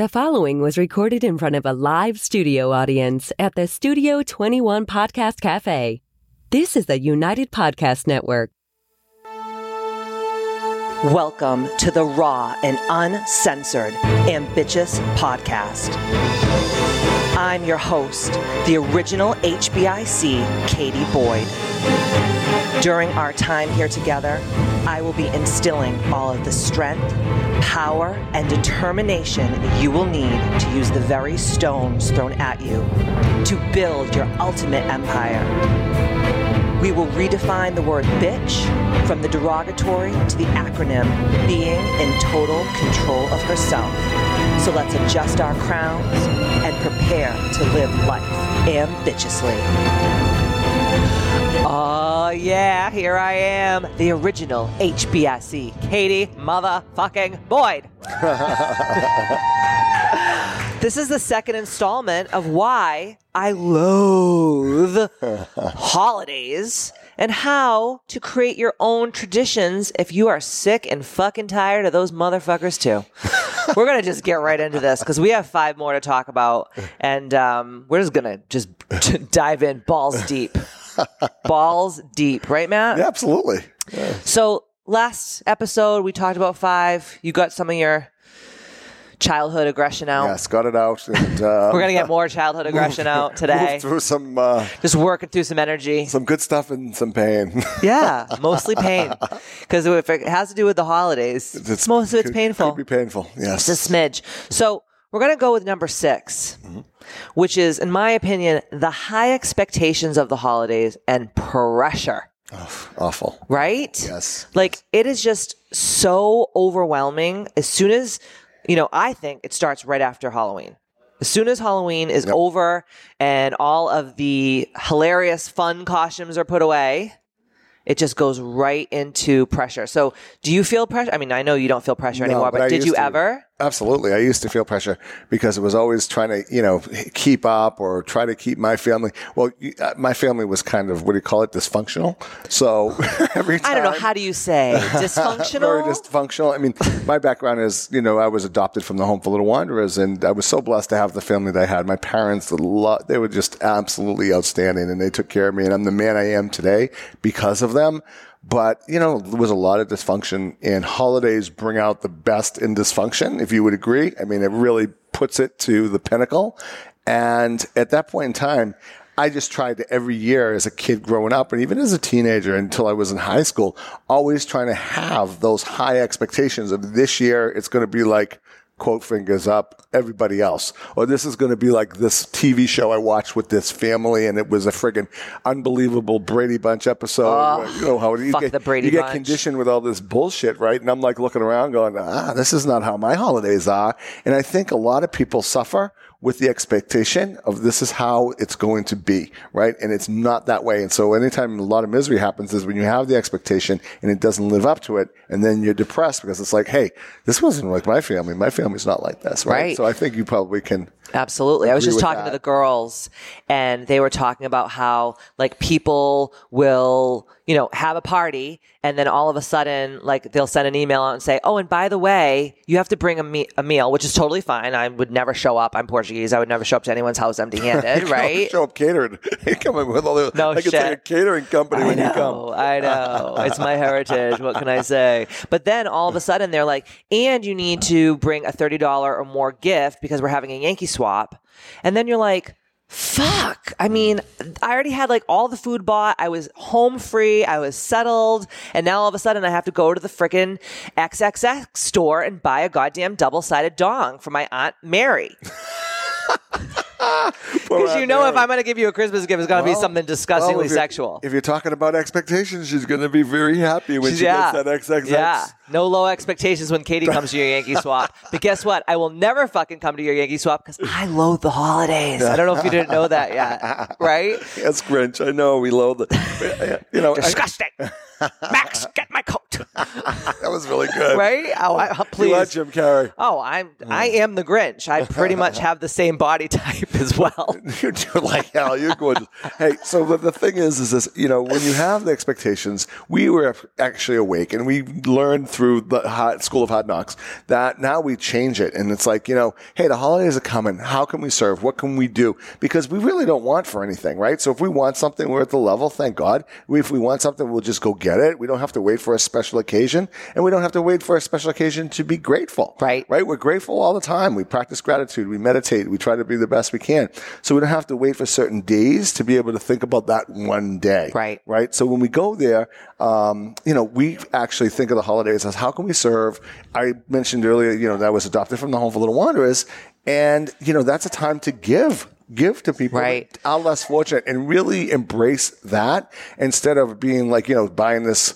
The following was recorded in front of a live studio audience at the Studio 21 Podcast Cafe. This is the United Podcast Network. Welcome to the raw and uncensored Ambitious Podcast. I'm your host, the original HBIC, Katie Boyd. During our time here together, I will be instilling all of the strength, power, and determination you will need to use the very stones thrown at you to build your ultimate empire. We will redefine the word bitch from the derogatory to the acronym being in total control of herself. So let's adjust our crowns and prepare to live life ambitiously. Oh, yeah, here I am, the original HBSE, Katie motherfucking Boyd. this is the second installment of why I loathe holidays and how to create your own traditions if you are sick and fucking tired of those motherfuckers too. we're gonna just get right into this because we have five more to talk about, and um, we're just gonna just dive in balls deep, balls deep, right, Matt? Yeah, absolutely. So last episode we talked about five. You got some of your childhood aggression out. Yes, got it out. And, uh, We're gonna get more childhood aggression out today. Through some uh, Just working through some energy. some good stuff and some pain. Yeah, mostly pain. Because if it has to do with the holidays, It's- most of it's could- painful. Could be painful. Yes. It's a smidge. So we're going to go with number 6 mm-hmm. which is, in my opinion, the high expectations of the holidays and pressure, Awful. right? Yes. Like it is just so overwhelming. As soon as, you know, I think it starts right after Halloween. As soon as Halloween is over and all of the hilarious, fun costumes are put away, it just goes right into pressure. So, do you feel pressure? I mean, I know you don't feel pressure No, anymore, but, I did you to. ever? Absolutely. I used to feel pressure because it was always trying to, you know, keep up or try to keep my family. Well, uh, my family was kind of, what do you call it, dysfunctional. So every time. I don't know. How do you say dysfunctional? Very dysfunctional. I mean, my background is, you know, I was adopted from the Home for Little Wanderers, and I was so blessed to have the family that I had. My parents, they were just absolutely outstanding, and they took care of me, and I'm the man I am today because of them. But, you know, there was a lot of dysfunction, and holidays bring out the best in dysfunction, if you would agree. I mean, it really puts it to the pinnacle. And at that point in time, I just tried to every year as a kid growing up and even as a teenager until I was in high school, always trying to have those high expectations of this year, it's going to be like, quote fingers up, everybody else. Or this is going to be like this TV show I watched with this family and it was a friggin' unbelievable Brady Bunch episode. you know how you get, you get conditioned with all this bullshit, right? And I'm like looking around going, ah, this is not how my holidays are. And I think a lot of people suffer with the expectation of this is how it's going to be, right? And it's not that way. And so anytime a lot of misery happens is when you have the expectation and it doesn't live up to it, and then you're depressed because it's like, hey, this wasn't like my family. My family's not like this, right? Right. So I think you probably can. Absolutely. I was just talking to the girls and they were talking about how like people will, you know, have a party and then all of a sudden like they'll send an email out and say, "Oh, and by the way, you have to bring a, me- a meal," which is totally fine. I would never show up. I'm Portuguese. I would never show up to anyone's house empty-handed, right? Show up catered. in with all the No like it's like a catering company I when you come. I know. It's my heritage. What can I say? But then all of a sudden they're like, and you need to bring a $30 or more gift because we're having a Yankee swap. And then you're like, fuck. I mean, I already had like all the food bought. I was home free. I was settled. And now all of a sudden I have to go to the frickin' XXX store and buy a goddamn double sided dong for my Aunt Mary. Because you know, if I'm going to give you a Christmas gift, it's going to be something disgustingly well, if sexual. If you're talking about expectations, she's going to be very happy when she gets that XXX. Yeah. No low expectations when Katie comes to your Yankee swap. But guess what? I will never fucking come to your Yankee swap because I loathe the holidays. I don't know if you didn't know that yet. Right? Yes, Grinch. I know we loathe the. Uh, you know, I- Disgusting. Max, get my coat. that was really good. right? Oh, I, oh, You please. are Jim Carrey. Oh, I'm I am the Grinch. I pretty much have the same body type as well. You're like hell. You're gorgeous. hey, so the, the thing is, is this, you know, when you have the expectations, we were actually awake and we learned through the hot, School of Hot Knocks that now we change it. And it's like, you know, hey, the holidays are coming. How can we serve? What can we do? Because we really don't want for anything, right? So if we want something, we're at the level, thank God. We, if we want something, we'll just go get it. We don't have to wait for a special occasion and we don't have to wait for a special occasion to be grateful. Right. Right? We're grateful all the time. We practice gratitude. We meditate. We try to be the best we can. So we don't have to wait for certain days to be able to think about that one day. Right. Right. So when we go there, um, you know, we actually think of the holidays as how can we serve? I mentioned earlier, you know, that was adopted from the Home for Little Wanderers. And, you know, that's a time to give. Give to people Right. that are less fortunate and really embrace that instead of being like, you know, buying this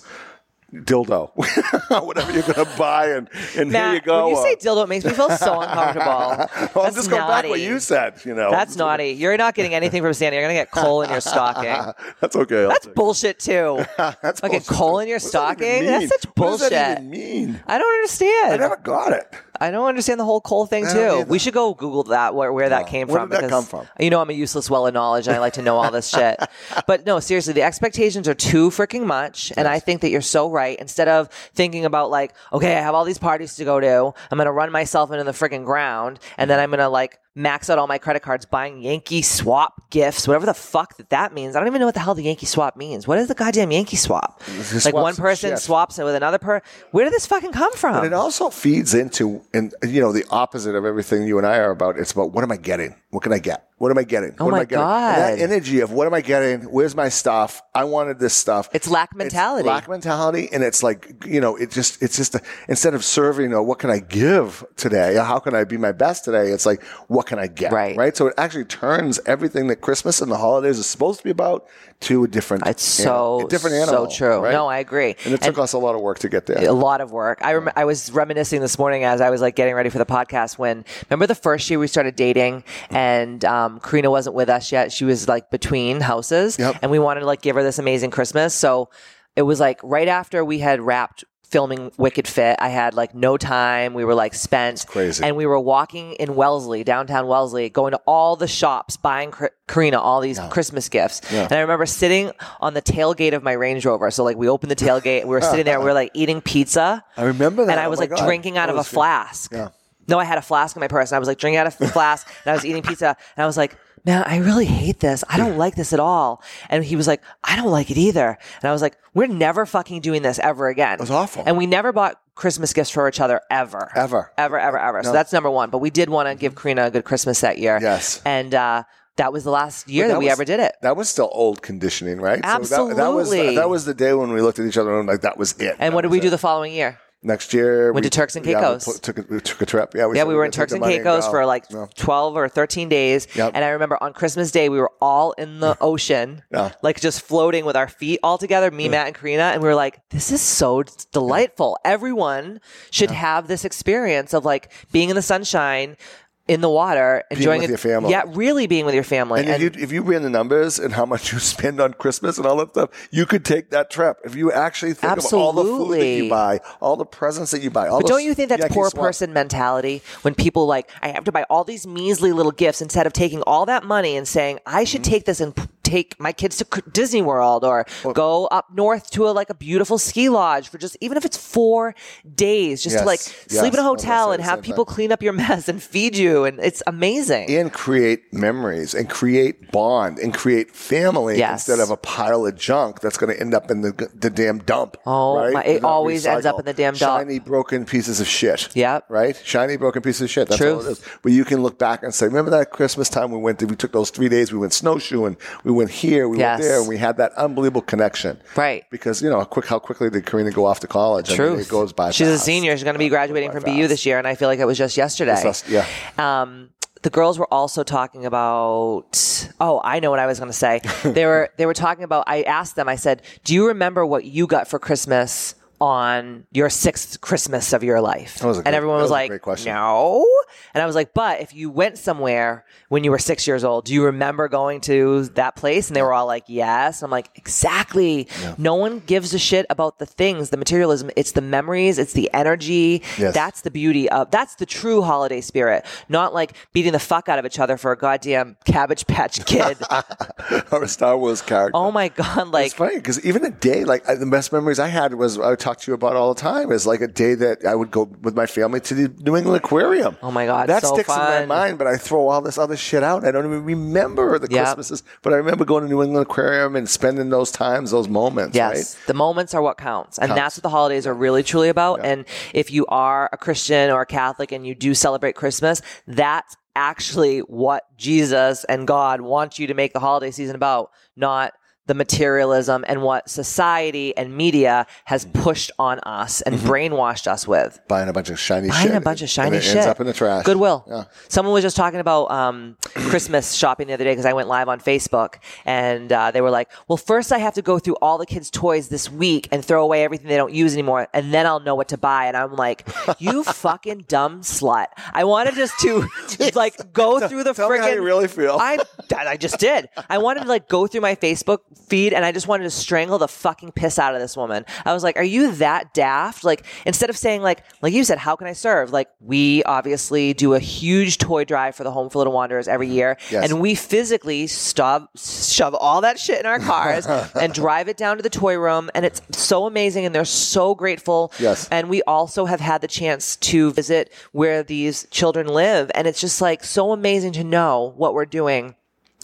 dildo, whatever you're going to buy, and, and here you go. when you say dildo, it makes me feel so uncomfortable. well, I'm just going back what you said. You know, That's naughty. You're not getting anything from Sandy. You're gonna get coal in your stocking. That's okay. I'll That's bullshit too. That's Fucking bullshit. coal in your What does that stocking? That's such What does that bullshit. even mean? I don't understand. I never got it. I don't understand the whole coal thing too. We should go Google that where, where that came Where from. did that come from? You know, I'm a useless well of knowledge, and I like to know all this shit. But no, seriously, the expectations are too freaking much, and I think that you're so right. Instead of thinking about like, okay, I have all these parties to go to, I'm gonna run myself into the freaking ground, and then I'm gonna like max out all my credit cards buying Yankee swap gifts, whatever the fuck that that means. I don't even know what the hell the Yankee swap means. What is the goddamn Yankee swap? Like one person shit. swaps it with another person. Where did this fucking come from? But it also feeds into, and you know, the opposite of everything you and I are about. It's about what am I getting? What can I get? What am I getting? Oh what am I getting? And that energy of what am I getting? Where's my stuff? I wanted this stuff. It's lack mentality. lack mentality, and it's like you know, it just it's just a, instead of serving, or what can I give today? How can I be my best today? It's like what can I get? Right. Right. So it actually turns everything that Christmas and the holidays is supposed to be about to a different. It's so a different animal. so true. right? No, I agree. And it took us a lot of work to get there. a lot of work. I rem- I was reminiscing this morning as I was like getting ready for the podcast when remember the first year we started dating and um, Um, Karina wasn't with us yet. She was like between houses, Yep. and we wanted to like give her this amazing Christmas. So it was like right after we had wrapped filming Wicked Fit. I had like no time. We were like spent. crazy. And we were walking in Wellesley, downtown Wellesley, going to all the shops, buying Kar- Karina all these Christmas gifts. And I remember sitting on the tailgate of my Range Rover. So like we opened the tailgate, we were sitting there, we were like eating pizza. I remember that. And I Oh was my like God. drinking out That of a good. flask. Yeah. No, I had a flask in my purse and I was like drinking out of a flask and I was eating pizza and I was like, man, I really hate this. I don't like this at all. And he was like, I don't like it either. And I was like, we're never fucking doing this ever again. It was awful. And we never bought Christmas gifts for each other ever. Ever. Ever, ever, ever. So that's number one. But we did want to give Karina a good Christmas that year. Yes. And, uh, that was the last year But that, we was- ever did it. That was still old conditioning, right? So that, that was Absolutely. that was the day when we looked at each other and like that was it. And That what did we do the following year? Next year? Went we- to Turks and yeah, Caicos. took, a, we took a trip. Yeah, we Yeah, we were in Turks and Caicos go. for like Yeah. 12 or 13 days. Yep. And I remember on Christmas Day, we were all in the ocean, Yeah. like just floating with our feet all together, me, Matt, and Karina. And we were like, this is so delightful. Everyone should have this experience of like being in the sunshine. In the water, enjoying with it. your family. Yeah, really being with your family. And, if you if you ran the numbers and how much you spend on Christmas and all that stuff, you could take that trip if you actually think about all the food that you buy, all the presents that you buy. All But the don't you think that's poor swap- person mentality when people like I have to buy all these measly little gifts instead of taking all that money and saying I should Mm-hmm. take this and p- take my kids to Disney World or go up north to a like a beautiful ski lodge for just even if it's 4 days just to Yes, like yes. sleep in a hotel and have people thing. clean up your mess and feed you and it's amazing. and create memories and create bond and create family Yes. instead of a pile of junk that's going to end up in the, the damn dump. Oh, right? my- it always ends up in the damn dump. Shiny, broken pieces of shit. Yep. Right? Shiny, broken pieces of shit. That's all it is. But you can look back and say, remember that Christmas time we went to, we took those three days, we went snowshoeing, we went here, we Yes. went there, and we had that unbelievable connection. Right. Because, you know, how quick, how quickly did Karina go off to college? I mean, Truth. it goes by She's a senior. She's going to be graduating from BU this year, and I feel like it was just yesterday. Us- yeah. Um, the girls were also talking about. Oh, I know what I was going to say. they were they were talking about. I asked them. I said, "Do you remember what you got for Christmas?" On your sixth Christmas of your life? and great- everyone was was like, great question. no. And I was like, but if you went somewhere when you were six years old, do you remember going to that place? And they were all like, yes. And I'm like, exactly. No one gives a shit about the things, the materialism. It's the memories, it's the energy. Yes. That's the beauty of, that's the true holiday spirit. Not like beating the fuck out of each other for a goddamn Cabbage Patch Kid. or a Star Wars character. oh my God. Like, it's funny because even a day like the best memories I had was I would talk to you about all the time is like a day that I would go with my family to the New England Aquarium. Oh my God, that so sticks in my mind. But I throw all this other shit out. I don't even remember the Yep. Christmases, but I remember going to New England Aquarium and spending those times, those moments. Yes, right? the moments are what counts. And Counts. that's what the holidays are really truly about. And if you are a Christian or a Catholic and you do celebrate Christmas, that's actually what Jesus and God want you to make the holiday season about, not the materialism and what society and media has pushed on us and brainwashed us with. Buying a bunch of shiny Buying shit. a bunch of shiny it shit. ends up in the trash. Goodwill. Yeah. Someone was just talking about um, Christmas shopping the other day because I went live on Facebook and uh, they were like, well, first I have to go through all the kids' toys this week and throw away everything they don't use anymore and then I'll know what to buy. And I'm like, you fucking dumb slut. I wanted just to like go through the Tell me friggin' how you really feel. I, that I just did. I wanted to like go through my Facebook feed and I just wanted to strangle the fucking piss out of this woman. I was like, are you that daft? Like, instead of saying like, like you said, how can I serve? Like, we obviously do a huge toy drive for the Home for Little Wanderers every year. Yes. And we physically stub, shove all that shit in our cars and drive it down to the toy room. And it's so amazing. And they're so grateful. Yes. And we also have had the chance to visit where these children live. And it's just like so amazing to know what we're doing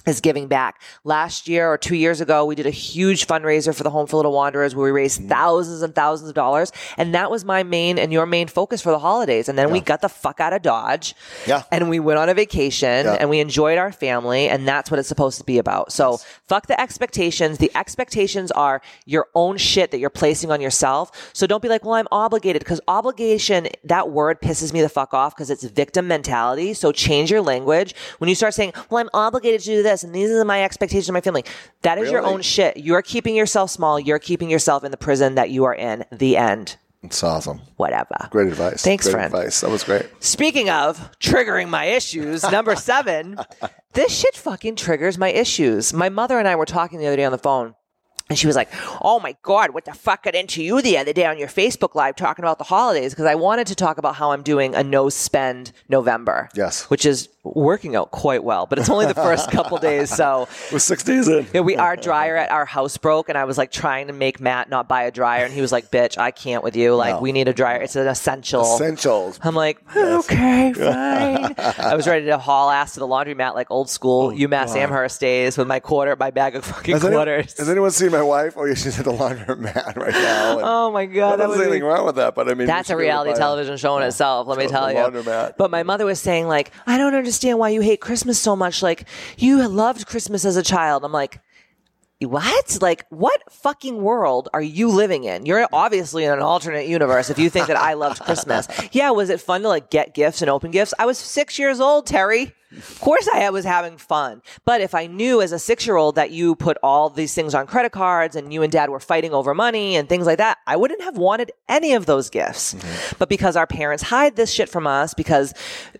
is giving back. Last year or two years ago, we did a huge fundraiser for the Home for Little Wanderers where we raised mm. thousands and thousands of dollars. And that was my main and your main focus for the holidays. And then we got the fuck out of Dodge. Yeah. And we went on a vacation Yeah. and we enjoyed our family. And that's what it's supposed to be about. So fuck the expectations. The expectations are your own shit that you're placing on yourself. So don't be like, well, I'm obligated because obligation, that word pisses me the fuck off because it's victim mentality. So change your language. When you start saying, well, I'm obligated to do this and these are my expectations of my family, that is your own shit. You're keeping yourself small. You're keeping yourself in the prison that you are in. The end. It's awesome. Whatever. Great advice. Thanks, Great friend. advice. That was great. Speaking of triggering my issues, number seven, this shit fucking triggers my issues. My mother and I were talking the other day on the phone. And she was like, Oh my God, what the fuck got into you the other day on your Facebook Live talking about the holidays? Because I wanted to talk about how I'm doing a no spend November. Yes. Which is working out quite well, but it's only the first couple days. So We're six days in. yeah, we our dryer at our house broke, and I was like trying to make Matt not buy a dryer, and he was like, "Bitch, I can't with you. Like, No. we need a dryer. It's an essential." Essentials. I'm like, okay, fine. I was ready to haul ass to the laundromat like old school oh, UMass Amherst days with my quarter, my bag of fucking Has quarters. has anyone seen my wife? Oh, yeah, she's at the laundromat right now. oh my god, that There's would be- wrong with that, but I mean, That's a should be able to reality television show in itself, let me tell you. laundromat. But my mother was saying, like, I don't understand why you hate Christmas so much. Like, you loved Christmas as a child. I'm like, what? Like, what fucking world are you living in? You're obviously in an alternate universe if you think that I loved Christmas. Yeah, was it fun to like get gifts and open gifts? I was six years old, Terry. Of course I was having fun. But if I knew as a six year old that you put all these things on credit cards and you and dad were fighting over money and things like that, I wouldn't have wanted any of those gifts. Mm-hmm. But because our parents hide this shit from us, because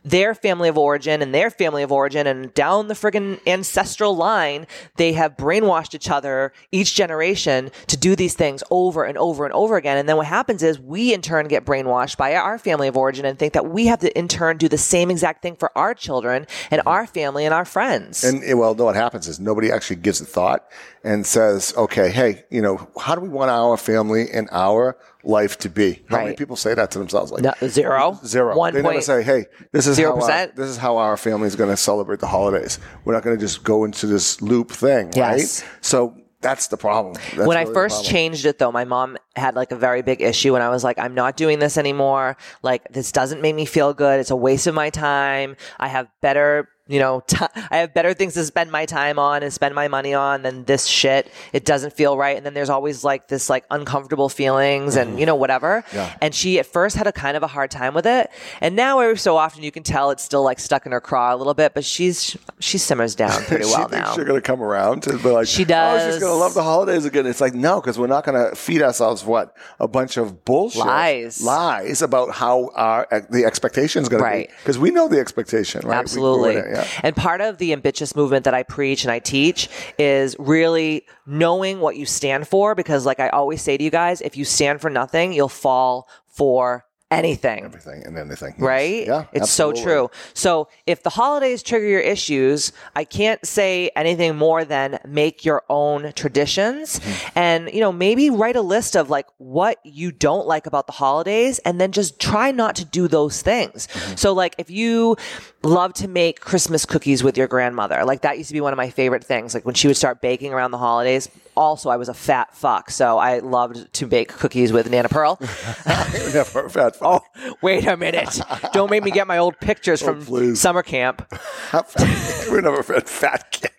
their family of origin and their family of origin and down the friggin' ancestral line, they have brainwashed each other, each generation, to do these things over and over and over again. And then what happens is we in turn get brainwashed by our family of origin and think that we have to in turn do the same exact thing for our children and our family and our friends. And eh, well, no, what happens is nobody actually gives a thought and says, okay, hey, you know, how do we want our family and our life to be? How many people say that to themselves? Like No, zero. Zero. One they never say, "Hey, this is Zero how our, this is how our family is going to celebrate the holidays. We're not going to just go into this loop thing, Yes. right?" So that's the problem. That's when I really the first changed it though, my mom had like a very big issue and I was like, I'm not doing this anymore. Like this doesn't make me feel good. It's a waste of my time. I have better you know, t- I have better things to spend my time on and spend my money on than this shit. It doesn't feel right. And then there's always like this like uncomfortable feelings and, mm-hmm. you know, whatever. Yeah. And she at first had a kind of a hard time with it. And now every so often you can tell it's still like stuck in her craw a little bit, but she's, she simmers down pretty well now. you're going to come around to be like, She Oh, does. she's going to love the holidays again. It's like, no, because we're not going to feed ourselves what a bunch of bullshit Lies. lies about how our the expectation is going Right. to be. Because we know the expectation, right? We Absolutely. And part of the ambitious movement that I preach and I teach is really knowing what you stand for. Because, like I always say to you guys, if you stand for nothing, you'll fall for anything. Everything and anything. Right? Yeah, It's so true. So if the holidays trigger your issues, I can't say anything more than make your own traditions Mm-hmm. and, you know, maybe write a list of like what you don't like about the holidays and then just try not to do those things. Mm-hmm. So like if you love to make Christmas cookies with your grandmother, like that used to be one of my favorite things. Like when she would start baking around the holidays, also I was a fat fuck, so I loved to bake cookies with Nana Pearl. Never fat oh, fuck. Oh, wait a minute. Don't make me get my old pictures oh, from Oh, please. summer camp. We're never fed fat kid.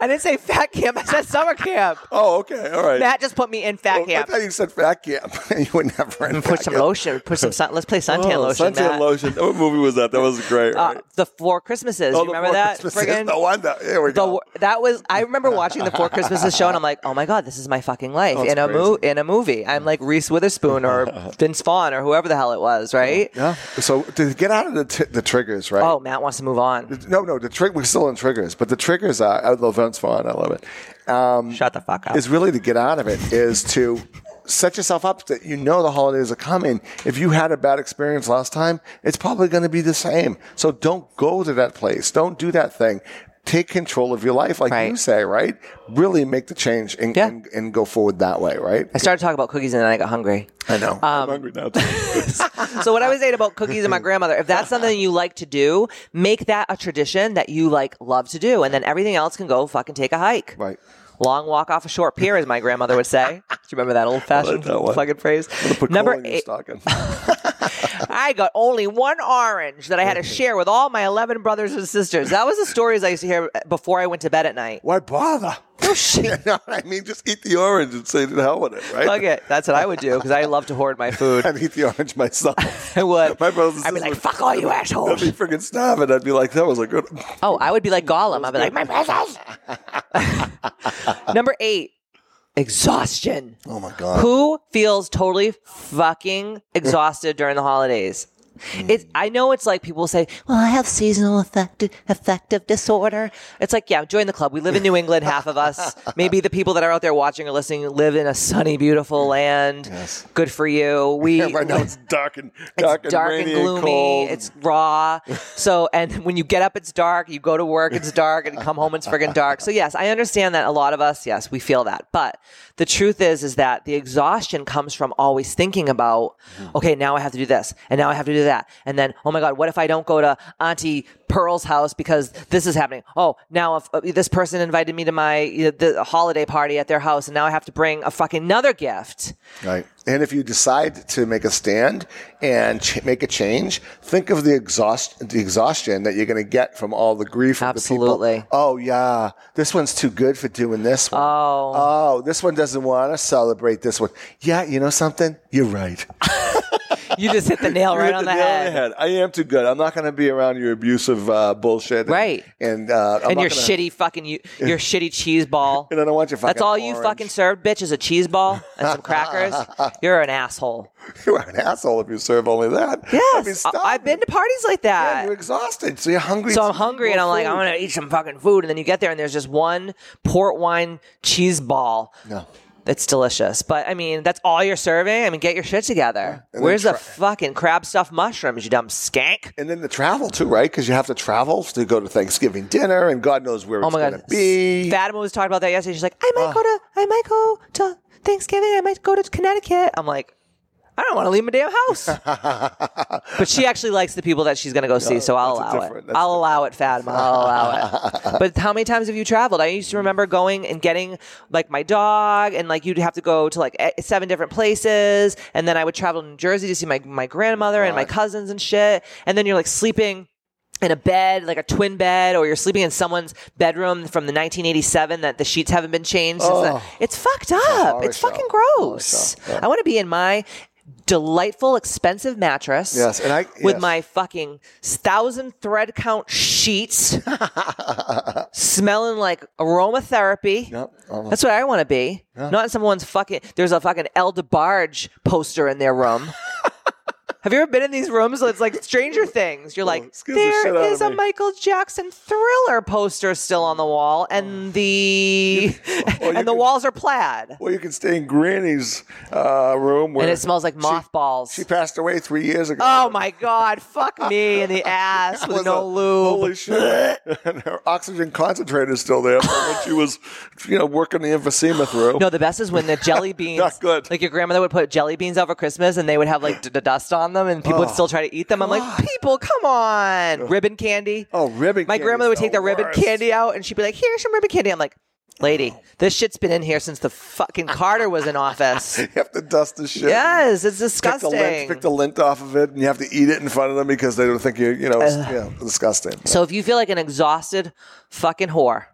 I didn't say fat camp. I said summer camp. Oh, okay, all right. Matt just put me in fat Oh, camp. I thought you said fat camp. you would never. in Put fat some camp. lotion. Put some sun. Let's play suntan Oh, lotion. Suntan Matt. lotion. What movie was that? That was great. Uh, the Four Christmases. Oh, you the remember Four that? Friggin- No wonder. Here we go. the, that was I remember watching the Four Christmases show and I'm like, oh my god, this is my fucking life in a crazy. mo- in a movie. I'm like Reese Witherspoon or Vince Vaughn or whoever the hell it was, right? yeah. So to get out of the t- the triggers, right? Oh, Matt wants to move on. No, no, the trick. We're still in triggers, but the triggers are. I love Vince Vaughn. I love it. Um, Shut the fuck up. is really to get out of it is to set yourself up that you know the holidays are coming. If you had a bad experience last time, it's probably going to be the same. So don't go to that place. Don't do that thing. Take control of your life, like Right. you say, right? Really make the change and, Yeah. and, and go forward that way, right? I started talking about cookies and then I got hungry. I know. Um, I'm hungry now. Too. so what I was saying about cookies and my grandmother, if that's something you like to do, make that a tradition that you like love to do, and then everything else can go fucking take a hike. right. Long walk off a short pier, as my grandmother would say. Do you remember that old fashioned fucking phrase? Number coal in your eight. I got only one orange that I had to share with all my 11 brothers and sisters. That was the stories I used to hear before I went to bed at night. Why bother? Oh shit! you know what I mean? Just eat the orange and say to the hell with it, right? Fuck it. That's what I would do because I love to hoard my food. I'd eat the orange myself. I would. My brothers and I'd be like, fuck all you assholes. I'd assholes. be freaking starving. I'd be like, that was a good. Oh, I would be like Gollum. I'd be like, my brothers. Number eight, exhaustion. Oh my god. Who feels totally fucking exhausted during the holidays? Mm. It's, I know it's like people say, well, I have seasonal affective, affective disorder. It's like, yeah, join the club. We live in New England, half of us. Maybe the people that are out there watching or listening live in a sunny, beautiful land. Yes. Good for you. We, Yeah, right now it's dark and dark and dark and gloomy. cold. It's raw. So, and when you get up, it's dark. You go to work, it's dark, and come home, it's friggin' dark. So, yes, I understand that a lot of us, yes, we feel that. But the truth is, is that the exhaustion comes from always thinking about, mm. okay, now I have to do this, and now I have to do that, and then, oh my God, what if I don't go to Auntie Pearl's house because this is happening? Oh, now if uh, this person invited me to my uh, the holiday party at their house, and now I have to bring a fucking another gift. Right. And if you decide to make a stand and ch- make a change, think of the exhaust the exhaustion that you're going to get from all the grief. of the Absolutely. people. Oh yeah, this one's too good for doing this one. Oh. Oh, this one doesn't want to celebrate this one. Yeah, you know something? You're right. You just hit the nail You right on the, nail head. I am too good. I'm not going to be around your abusive uh, bullshit. and- Right. And uh, I'm and your gonna- shitty fucking you, your shitty cheese ball. And I don't want your fucking That's all you fucking served, bitch, is a cheese ball and some crackers. You're an asshole. You're an asshole if you serve only that. Yes, I- starving. I've been to parties like Yeah, that. you're exhausted, so you're hungry. so I'm hungry and I'm like. I'm gonna eat some fucking food, and then you get there and there's just one port wine cheese ball. No. It's delicious, but I mean, that's all you're serving. I mean, get your shit together. Where's the fucking crab stuffed mushrooms, you dumb skank? And then the travel too, right? Because you have to travel to go to Thanksgiving dinner, and God knows where Oh it's going to be. Fatima was talking about that yesterday. She's like, I might ah. go to, I might go to Thanksgiving. I might go to Connecticut. I'm like, I don't want to leave my damn house. but she actually likes the people that she's going to go see, so I'll that's allow it. different- I'll allow it, Fatima. I'll allow it. But how many times have you traveled? I used to remember going and getting like my dog, and like you'd have to go to like eh, seven different places, and then I would travel to New Jersey to see my my grandmother and my cousins and shit, and then you're like sleeping in a bed, like a twin bed, or you're sleeping in someone's bedroom from the 1987 that the sheets haven't been changed. since then. It's fucked up. horror It's show. fucking Horror gross. show. Yeah. I want to be in my delightful, expensive mattress. Yes, and I- with yes. my fucking thousand thread count sheets, smelling like aromatherapy. Yep. Oh. That's what I want to be. Not in someone's fucking. There's a fucking El DeBarge poster in their room. Have you ever been in these rooms? It's like Stranger Things. You're like, Oh, the shit there out is a me." Michael Jackson Thriller poster still on the wall, and the you and the could- walls are plaid, Well, you can stay in Granny's uh, room where and it smells like she- mothballs. She, passed away three years ago. oh my god! Fuck me in the ass with no a- lube. Holy shit! and her oxygen concentrator is still there when she was, you know, working the emphysema through. No, the best is when the jelly beans. Not good. Like your grandmother would put jelly beans over Christmas, and they would have like d- d- dust on them, and people would still oh, try to eat them. I'm like, people, come on, ribbon candy. Oh, ribbon My grandmother would take the ribbon candy out, and she'd be like, "Here's some ribbon candy." I'm like, "Lady, this shit's been in here since the fucking Carter was in office." You have to dust the shit. yes, it's Pick the, disgusting. lint, pick the lint off of it, and you have to eat it in front of them because they don't think you, you know, it's, you know, disgusting. So if you feel like an exhausted fucking whore,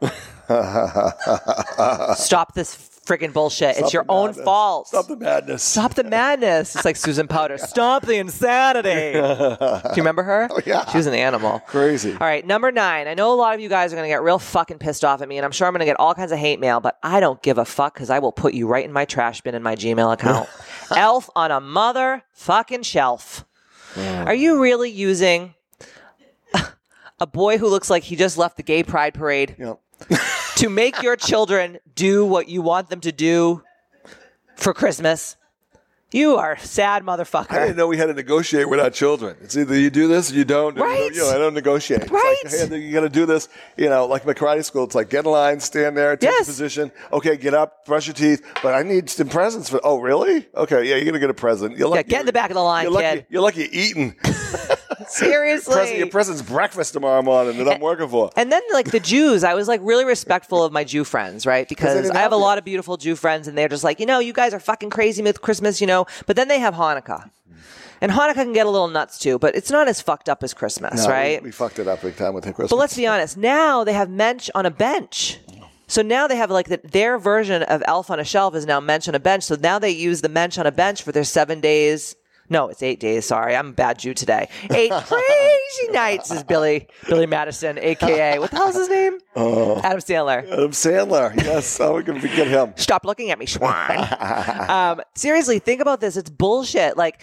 stop this freaking bullshit. it's your own fault. Stop the madness. Stop the madness. It's like Susan Powter. Stop the insanity. Do you remember her? Oh, yeah. She was an animal. Crazy. All right, number nine. I know a lot of you guys are going to get real fucking pissed off at me, and I'm sure I'm going to get all kinds of hate mail, but I don't give a fuck because I will put you right in my trash bin in my Gmail account. Elf on a mother fucking shelf. Hmm. Are you really using a boy who looks like he just left the gay pride parade know, to make your children do what you want them to do for Christmas? You are a sad motherfucker. I didn't know we had to negotiate with our children. It's either you do this or you don't. Right. You know, I don't negotiate. Right. Like, hey, you got to do this. You know, like my karate school, it's like get in line, stand there, take Yes. a position. Okay, get up, brush your teeth. But I need some presents for. Oh, really? Okay, yeah, you're gonna get a present. You're lucky, get in the back of the line, you're lucky, kid. You're lucky you're eating. Seriously. present, your present's breakfast tomorrow morning that I'm working for. And then like the Jews, I was like really respectful of my Jew friends, right? Because I have a lot of beautiful Jew friends and they're just like, you know, you guys are fucking crazy with Christmas, you know, but then they have Hanukkah. And Hanukkah can get a little nuts too, but it's not as fucked up as Christmas, No, we- right? We, fucked it up big time with Christmas. But let's be honest. Now they have Mensch on a bench. So now they have like the, their version of Elf on a Shelf is now Mensch on a bench. So now they use the Mensch on a bench for their seven days. No, it's eight days. Sorry, I'm a bad Jew today. Eight crazy nights is Billy Billy Madison, aka what the hell's his name? Oh. Adam Sandler. Adam Sandler. Yes, how are we can get him? Stop looking at me, Schwan. um, seriously, think about this. It's bullshit. Like.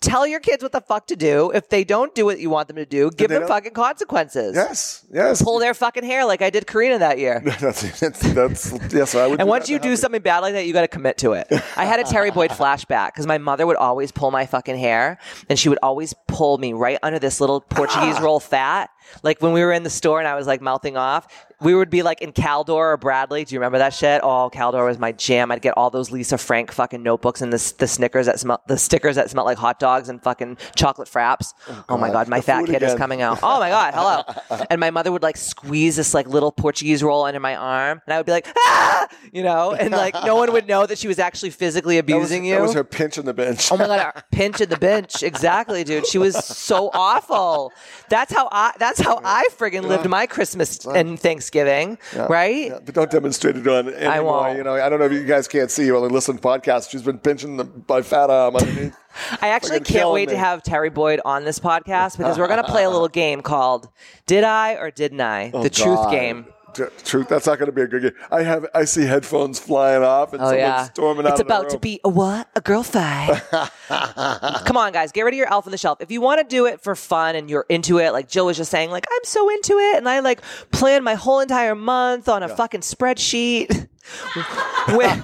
Tell your kids what the fuck to do. If they don't do what you want them to do, give them don't- fucking consequences. Yes, yes. Pull their fucking hair like I did Karina that year. that's, that's, that's yes. I would. And once you do happen. something bad like that, you got to commit to it. I had a Terry Boyd flashback because my mother would always pull my fucking hair, and she would always pull me right under this little Portuguese ah. roll fat. Like when we were in the store and I was like mouthing off, we would be like in Caldor or Bradlees. Do you remember that shit? Oh, Caldor was my jam. I'd get all those Lisa Frank fucking notebooks and the, the Snickers that smell, the stickers that smelled like hot dogs and fucking chocolate fraps. Oh, my God, my The fat kid is coming out. Oh my God, hello. and my mother would like squeeze this like little Portuguese roll under my arm, and I would be like, ah, you know, and like no one would know that she was actually physically That was, abusing you. that was her pinch on the bench. Oh my god, pinch at the bench. Exactly, dude. She was so awful. That's how I that's how I friggin' lived my Christmas and Thanksgiving. Right? But don't demonstrate it on anymore. I won't. You know, I don't know if you guys can't see. You only listen to podcasts. She's been pinching the, my fat arm underneath. I actually can't wait me. to have Terry Boyd on this podcast because we're gonna play a little game called Did I or Didn't I? Oh, the truth Oh, game. T- Truth. That's not going to be a good game. I have. I see headphones flying off and Oh someone yeah, storming out. it's of the about to be a what? A girl fight. Come on, guys, get rid of your elf on the shelf. If you want to do it for fun and you're into it, like Jill was just saying, like I'm so into it, and I like plan my whole entire month on a fucking spreadsheet. when,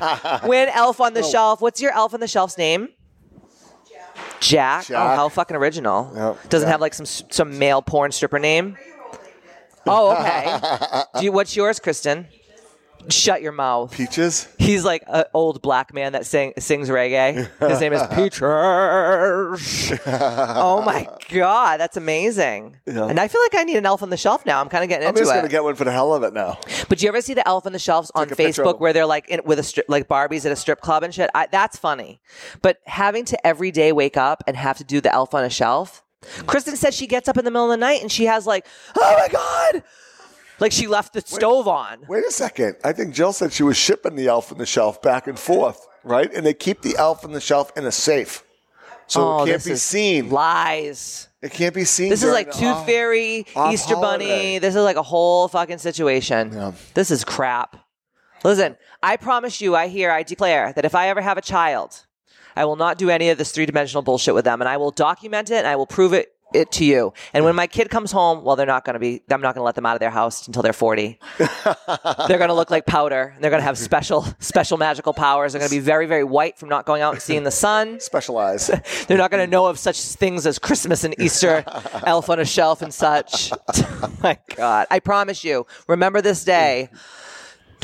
when elf on the shelf, what's your elf on the shelf's name? Jack. Oh, Jack. how fucking original. Yep, Doesn't Jack. have like some some male porn stripper name. Oh, okay. Do you, what's yours, Kristen? Shut your mouth. Peaches. He's like an old black man that sing, sings reggae. His name is Peaches. oh my god, that's amazing! Yeah. And I feel like I need an elf on the shelf now. I'm kind of getting into it. I'm into just it. going to get one for the hell of it now. but do you ever see the elf on the shelves on Take a picture of Facebook them. where they're like in, with a strip, like Barbies at a strip club and shit? I, that's funny. But having to every day wake up and have to do the elf on a shelf. Kristen says she gets up in the middle of the night and she has like, oh my God. Like she left the stove on. Wait a second. I think Jill said she was shipping the elf on the shelf back and forth, right? And they keep the elf on the shelf in a safe. So Oh, it can't this be is seen. Lies. It can't be seen. This is during like the- Tooth. Fairy, Easter Bunny. holiday. This is like a whole fucking situation. Yeah. This is crap. Listen, I promise you, I hear, I declare that if I ever have a child, I will not do any of this three dimensional bullshit with them, and I will document it and I will prove it it to you. And when my kid comes home, well, they're not going to be. I'm not going to let them out of their house until they're 40. they're going to look like powder. And they're going to have special, special magical powers. They're going to be very, very white from not going out and seeing the sun. Specialize. They're not going to know of such things as Christmas and Easter, elf on a shelf and such. Oh my God. I promise you, remember this day.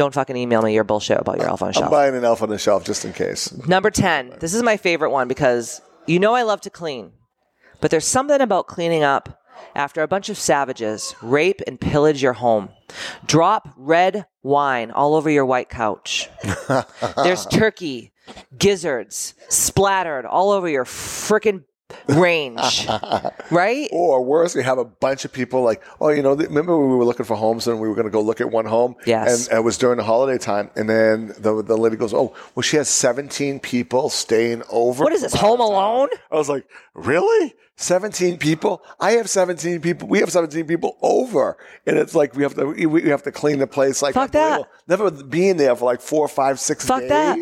Don't fucking email me your bullshit about your elf on a I'm buying an elf on the shelf just in case. Number 10. This is my favorite one because you know I love to clean, but there's something about cleaning up after a bunch of savages rape and pillage your home. Drop red wine all over your white couch. there's turkey, gizzards splattered all over your frickin' range. right? Or worse, we have a bunch of people like, oh, you know, remember when we were looking for homes and we were going to go look at one home? Yes. And it was during the holiday time. And then the, the lady goes, oh, well, she has 17 people staying over. What is this, Home out of town." Alone? I was like, really? 17 people? I have 17 people. We have 17 people over. And it's like, we have to, we we have to clean the place. Like, Fuck that. Never being there for like four, five, six Fuck that.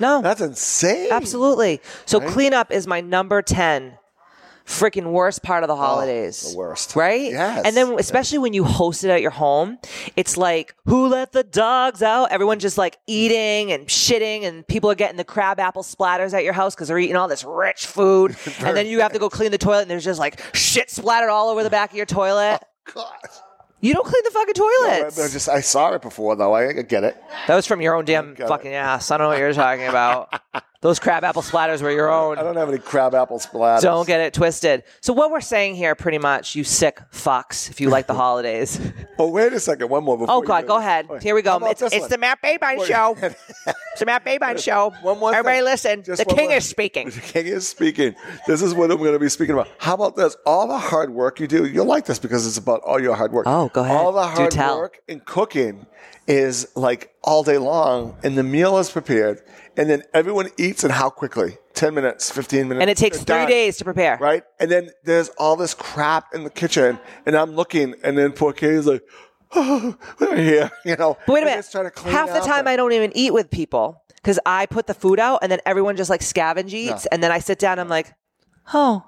No. That's insane. Absolutely. So cleanup is my number 10 freaking worst part of the oh, holidays. Oh, the worst. Right? Yes. And then especially when you host it at your home, it's like, who let the dogs out? Everyone just like eating and shitting and people are getting the crab apple splatters at your house because they're eating all this rich food. and then you have to go clean the toilet and there's just like shit splattered all over the back of your toilet. Oh, God. You don't clean the fucking I, toilets. I just, I saw it before, though. I get it. that was from your own damn Got it. fucking ass. I don't know what you're talking about. Those crab apple splatters were your own. I don't have any crab apple splatters. Don't get it twisted. So what we're saying here, pretty much, you sick fucks, if you like the holidays. Oh, wait a second. One more. before oh God, go ahead. Wait, Here we go. It's, it's the Matt Babine show. It's the Matt Babine show. One more Everybody thing. listen. Just the king more- is speaking. The king is speaking. This is what I'm going to be speaking about. How about this? All the hard work you do. You'll like this because it's about all your hard work. Oh, go ahead. All the hard work in cooking is like all day long, and the meal is prepared, and then everyone eats and how quickly? Ten minutes, fifteen minutes, And it takes three done. days to prepare. right? And then there's all this crap in the kitchen, and I'm looking, and then poor Katie's like, "Oh, we're here," you know. But wait a minute. trying to clean Half the time and- I don't even eat with people because I put the food out and then everyone just like scavenge eats. And then I sit down and I'm like, oh,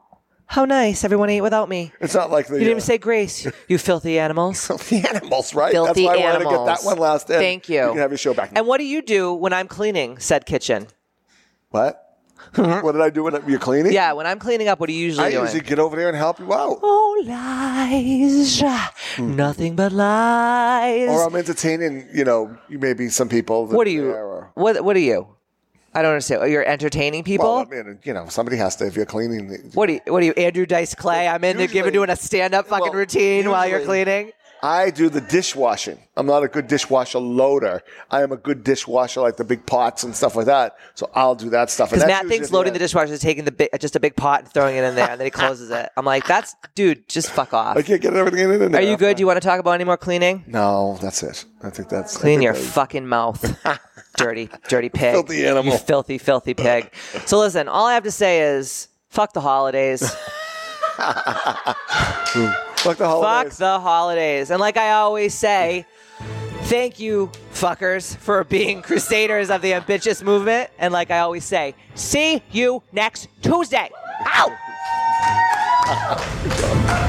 how nice. Everyone ate without me. It's not like the You didn't uh, even say grace, you filthy animals. the animals, right? Filthy That's why I wanted to get that one last in. Thank you. You can have your show back. And what do you do when I'm cleaning said kitchen? what? what did I do when you're cleaning? Yeah, when I'm cleaning up, what are you usually do? I doing? usually get over there and help you out. Oh, lies. Nothing but lies. Or I'm entertaining, you know, you maybe some people. that what are you? Or, What What are you? I don't understand. Oh, you're entertaining people. well, I mean, you know, somebody has to if you're cleaning. what are you? What are you? Andrew Dice Clay. I'm in there giving doing a stand up fucking well, routine while you're cleaning. I do the dishwashing. I'm not a good dishwasher loader. I am a good dishwasher, like the big pots and stuff like that. So I'll do that stuff. And Because that's Matt thinks loading the dishwasher is taking the big, just a big pot and throwing it in there, and then he closes it. I'm like, that's dude, just fuck off. I can't get everything in there. Are you good? Do you want to talk about any more cleaning? No, that's it. I think that's Clean think your that- fucking mouth, dirty, dirty pig. Filthy animal. You filthy, filthy pig. So listen, all I have to say is, fuck the holidays. Fuck the fuck holidays. the holidays. And like I always say, thank you, fuckers, for being crusaders of the ambitious movement. And like I always say, see you next Tuesday. Ow!